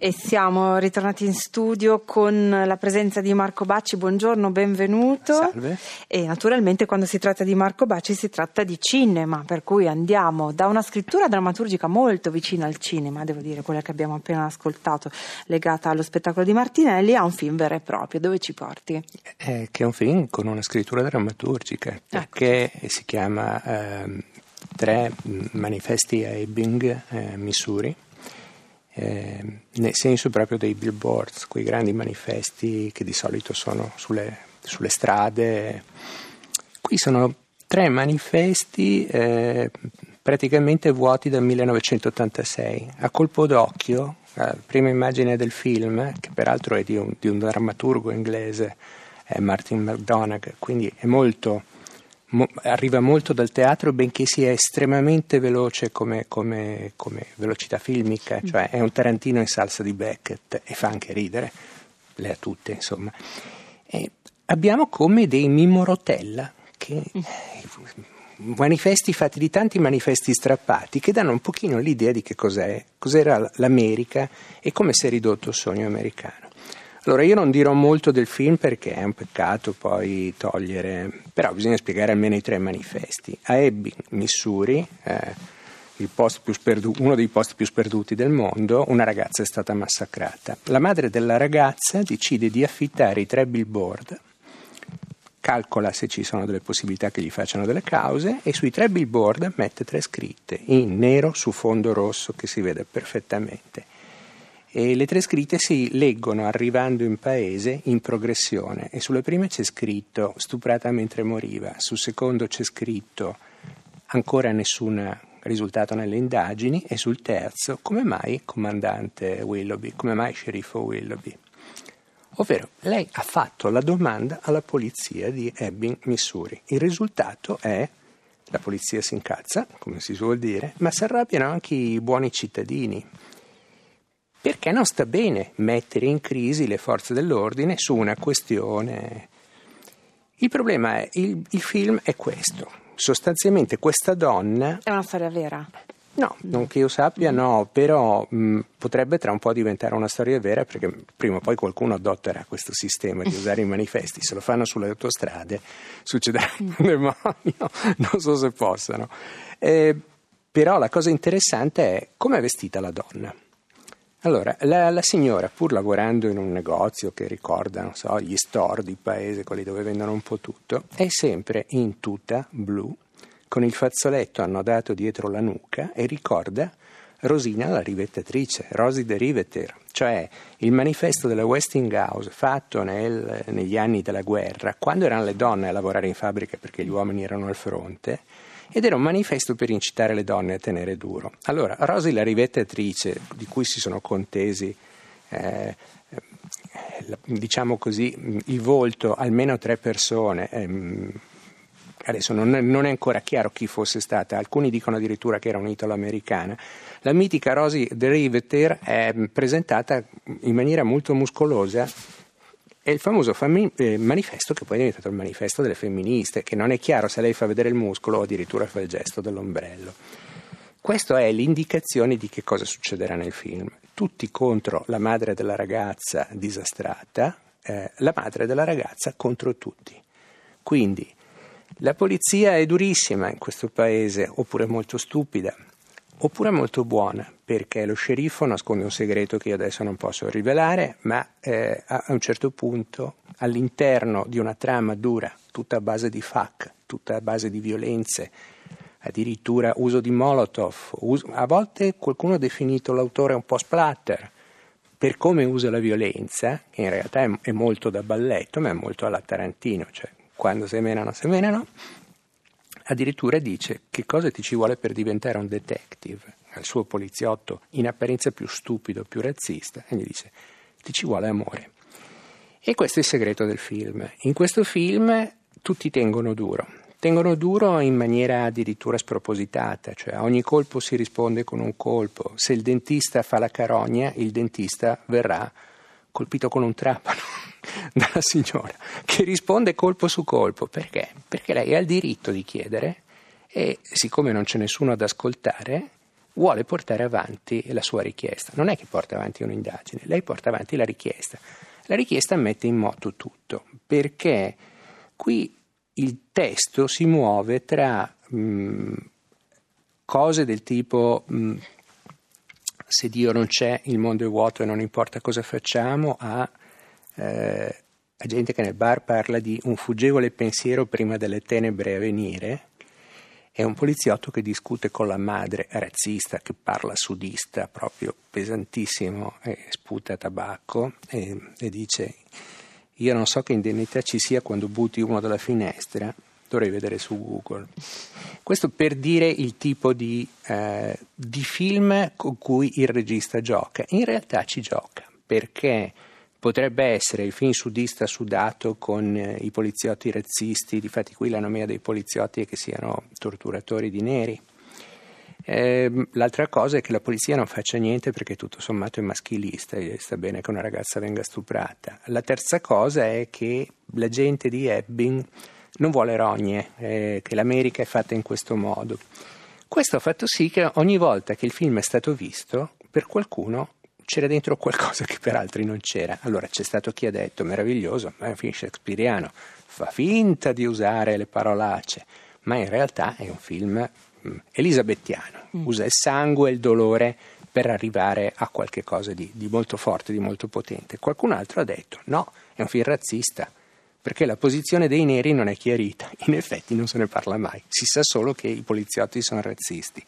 E siamo ritornati in studio con la presenza di Marco Bacci. Buongiorno, benvenuto. Salve. E naturalmente quando si tratta di Marco Bacci si tratta di cinema, per cui andiamo da una scrittura drammaturgica molto vicina al cinema, devo dire, quella che abbiamo appena ascoltato, legata allo spettacolo di Martinelli, a un film vero e proprio. Dove ci porti? Eh, che è un film con una scrittura drammaturgica, Ecco. perché si chiama ehm, Tre manifesti a Ebbing, eh, Missouri. Eh, nel senso proprio dei billboards, quei grandi manifesti che di solito sono sulle, sulle strade. Qui sono tre manifesti eh, praticamente vuoti dal 1986. A colpo d'occhio, la prima immagine del film, che peraltro è di un, di un drammaturgo inglese, Martin McDonagh, quindi è molto Mo- arriva molto dal teatro, benché sia estremamente veloce come, come, come, velocità filmica, cioè è un Tarantino in salsa di Beckett e fa anche ridere, le ha tutte insomma. E abbiamo come dei Mimmo Rotella, che, manifesti fatti di tanti manifesti strappati che danno un pochino l'idea di che cos'è, cos'era l'America e come si è ridotto il sogno americano. Allora io non dirò molto del film perché è un peccato poi togliere, però bisogna spiegare almeno i tre manifesti. A Ebbing, Missouri, eh, sperdu- uno dei posti più sperduti del mondo, una ragazza è stata massacrata. La madre della ragazza decide di affittare i tre billboard, calcola se ci sono delle possibilità che gli facciano delle cause e sui tre billboard mette tre scritte in nero su fondo rosso che si vede perfettamente e le tre scritte si leggono arrivando in paese in progressione e sulle prime c'è scritto stuprata mentre moriva, sul secondo c'è scritto ancora nessun risultato nelle indagini e sul terzo come mai comandante Willoughby, come mai sceriffo Willoughby. Ovvero lei ha fatto la domanda alla polizia di Ebbing, Missouri. Il risultato è la polizia si incazza, come si suol dire, ma si arrabbiano anche i buoni cittadini perché non sta bene mettere in crisi le forze dell'ordine su una questione. Il problema è, il, il film è questo, sostanzialmente questa donna... È una storia vera? No, non che io sappia, no, però mh, potrebbe tra un po' diventare una storia vera perché prima o poi qualcuno adotterà questo sistema di usare i manifesti, se lo fanno sulle autostrade succederà un demonio, non so se possano. Eh, però la cosa interessante è come è vestita la donna. Allora, la, la, signora, pur lavorando in un negozio che ricorda, non so, gli store di paese, quelli dove vendono un po' tutto, è sempre in tuta blu, con il fazzoletto annodato dietro la nuca e ricorda Rosina la rivettatrice, Rosie the Riveter, cioè il manifesto della Westinghouse fatto nel, negli anni della guerra, quando erano le donne a lavorare in fabbrica perché gli uomini erano al fronte, ed era un manifesto per incitare le donne a tenere duro. Allora, Rosy la rivettatrice, di cui si sono contesi, eh, diciamo così, il volto almeno tre persone, ehm, adesso non, non, è ancora chiaro chi fosse stata, alcuni dicono addirittura che era un'italo-americana. La mitica Rosy de è presentata in maniera molto muscolosa è il famoso fami- eh, manifesto che poi è diventato il manifesto delle femministe, che non è chiaro se lei fa vedere il muscolo o addirittura fa il gesto dell'ombrello. Questa è l'indicazione di che cosa succederà nel film. Tutti contro la madre della ragazza disastrata, eh, la madre della ragazza contro tutti. Quindi la polizia è durissima in questo paese, oppure molto stupida, oppure molto buona, perché lo sceriffo nasconde un segreto che io adesso non posso rivelare, ma eh, a un certo punto, all'interno di una trama dura, tutta a base di FAC, tutta a base di violenze, addirittura uso di Molotov, uso, a volte qualcuno ha definito l'autore un po' splatter, per come usa la violenza, che in realtà è, è molto da balletto, ma è molto alla Tarantino, cioè quando semenano, semenano, addirittura dice che cosa ti ci vuole per diventare un detective, al suo poliziotto in apparenza più stupido, più razzista, e gli dice ti ci vuole amore. E questo è il segreto del film. In questo film tutti tengono duro, tengono duro in maniera addirittura spropositata, cioè a ogni colpo si risponde con un colpo. Se il dentista fa la carogna, il dentista verrà colpito con un trapano dalla signora, che risponde colpo su colpo. Perché? Perché lei ha il diritto di chiedere e siccome non c'è nessuno ad ascoltare, vuole portare avanti la sua richiesta. Non è che porta avanti un'indagine, lei porta avanti la richiesta. La richiesta mette in moto tutto, perché qui il testo si muove tra mh, mm, cose del tipo mh, mm, se Dio non c'è, il mondo è vuoto e non importa cosa facciamo, a, eh, gente che nel bar parla di un fuggevole pensiero prima delle tenebre a venire, è un poliziotto che discute con la madre razzista che parla sudista proprio pesantissimo e sputa tabacco e, e dice io non so che indennità ci sia quando butti uno dalla finestra dovrei vedere su Google. Questo per dire il tipo di, eh, di film con cui il regista gioca. In realtà ci gioca perché Potrebbe essere il film sudista sudato con eh, i poliziotti razzisti, difatti qui la nomea dei poliziotti è che siano torturatori di neri. Eh, l'altra cosa è che la polizia non faccia niente perché tutto sommato è maschilista e sta bene che una ragazza venga stuprata. La terza cosa è che la gente di Ebbing non vuole rogne, eh, che l'America è fatta in questo modo. Questo ha fatto sì che ogni volta che il film è stato visto, per qualcuno c'era dentro qualcosa che per altri non c'era. Allora c'è stato chi ha detto meraviglioso, ma è un film shakespeariano, fa finta di usare le parolacce, ma in realtà è un film mm, elisabettiano, mm. usa il sangue e il dolore per arrivare a qualche cosa di, di molto forte, di molto potente. Qualcun altro ha detto no, è un film razzista, perché la posizione dei neri non è chiarita. In effetti non se ne parla mai, si sa solo che i poliziotti sono razzisti.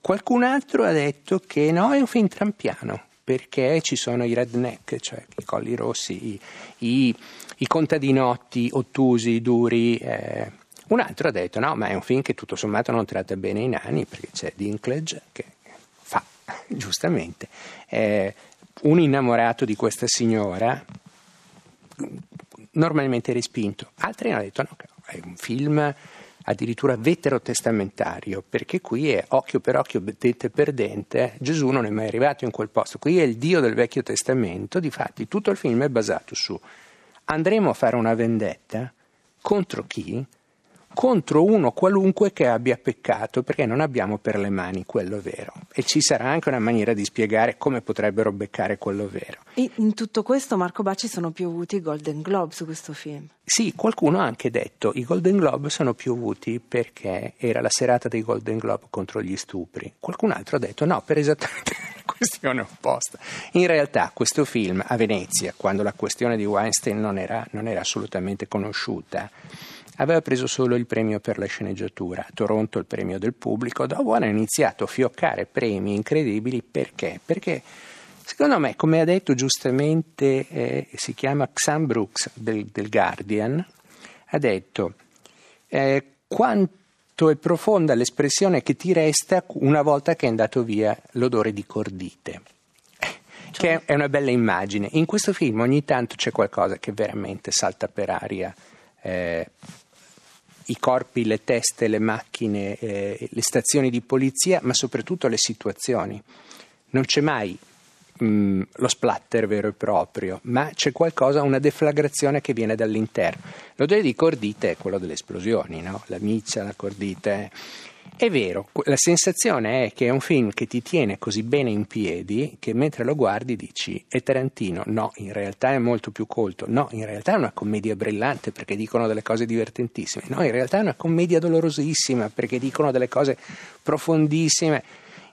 Qualcun altro ha detto che no, è un film trampiano, perché ci sono i redneck, cioè i colli rossi, i, i, i contadinotti ottusi, duri. Eh. Un altro ha detto no, ma è un film che tutto sommato non tratta bene i nani, perché c'è Dinklage che fa, giustamente, eh, un innamorato di questa signora, normalmente respinto. Altri hanno detto no, è un film addirittura veterotestamentario, perché qui è occhio per occhio, dente per dente, Gesù non è mai arrivato in quel posto, qui è il Dio del Vecchio Testamento, difatti tutto il film è basato su andremo a fare una vendetta contro chi? Contro uno qualunque che abbia peccato, perché non abbiamo per le mani quello vero. E ci sarà anche una maniera di spiegare come potrebbero beccare quello vero. E in tutto questo Marco Bacci sono piovuti i Golden Globe su questo film. Sì, qualcuno ha anche detto i Golden Globe sono piovuti perché era la serata dei Golden Globe contro gli stupri. Qualcun altro ha detto no, per esattamente la questione opposta. In realtà questo film a Venezia, quando la questione di Weinstein non era, non era assolutamente conosciuta, aveva preso solo il premio per la sceneggiatura, a Toronto il premio del pubblico, dopo hanno iniziato a fioccare premi incredibili. Perché? Perché secondo me, come ha detto giustamente, eh, si chiama Xam Brooks del, del, Guardian, ha detto eh, quanto è profonda l'espressione che ti resta una volta che è andato via l'odore di cordite. Che è una bella immagine. In questo film ogni tanto c'è qualcosa che veramente salta per aria eh, i corpi, le teste, le macchine, eh, le stazioni di polizia, ma soprattutto le situazioni. Non c'è mai mh, mm, lo splatter vero e proprio, ma c'è qualcosa, una deflagrazione che viene dall'interno. L'odore di cordite è quello delle esplosioni, no? la miccia, la cordite. È vero, la sensazione è che è un film che ti tiene così bene in piedi che mentre lo guardi dici è Tarantino, no, in realtà è molto più colto, no, in realtà è una commedia brillante perché dicono delle cose divertentissime, no, in realtà è una commedia dolorosissima perché dicono delle cose profondissime.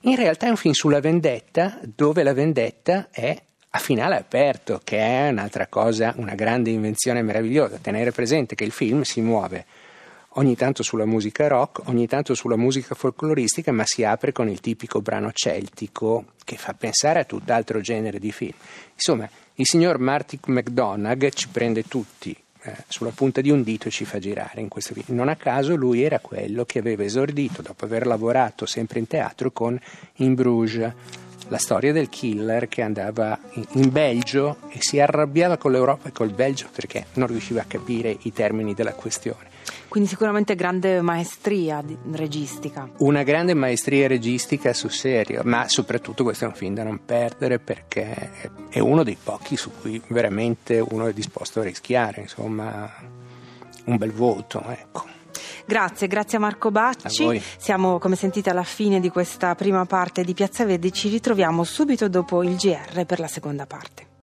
In realtà è un film sulla vendetta dove la vendetta è a finale aperto, che è un'altra cosa, una grande invenzione meravigliosa. Tenere presente che il film si muove ogni tanto sulla musica rock, ogni tanto sulla musica folcloristica, ma si apre con il tipico brano celtico che fa pensare a tutt'altro genere di film. Insomma, il signor Martin McDonagh ci prende tutti eh, sulla punta di un dito e ci fa girare in questo film. Non a caso lui era quello che aveva esordito dopo aver lavorato sempre in teatro con In Bruges la storia del killer che andava in Belgio e si arrabbiava con l'Europa e col Belgio perché non riusciva a capire i termini della questione. Quindi sicuramente grande maestria registica. Una grande maestria registica sul serio, ma soprattutto questo è un film da non perdere perché è uno dei pochi su cui veramente uno è disposto a rischiare, insomma, un bel voto, ecco. Grazie, grazie a Marco Bacci. A Siamo, come sentite, alla fine di questa prima parte di Piazza Verdi. Ci ritroviamo subito dopo il GR per la seconda parte.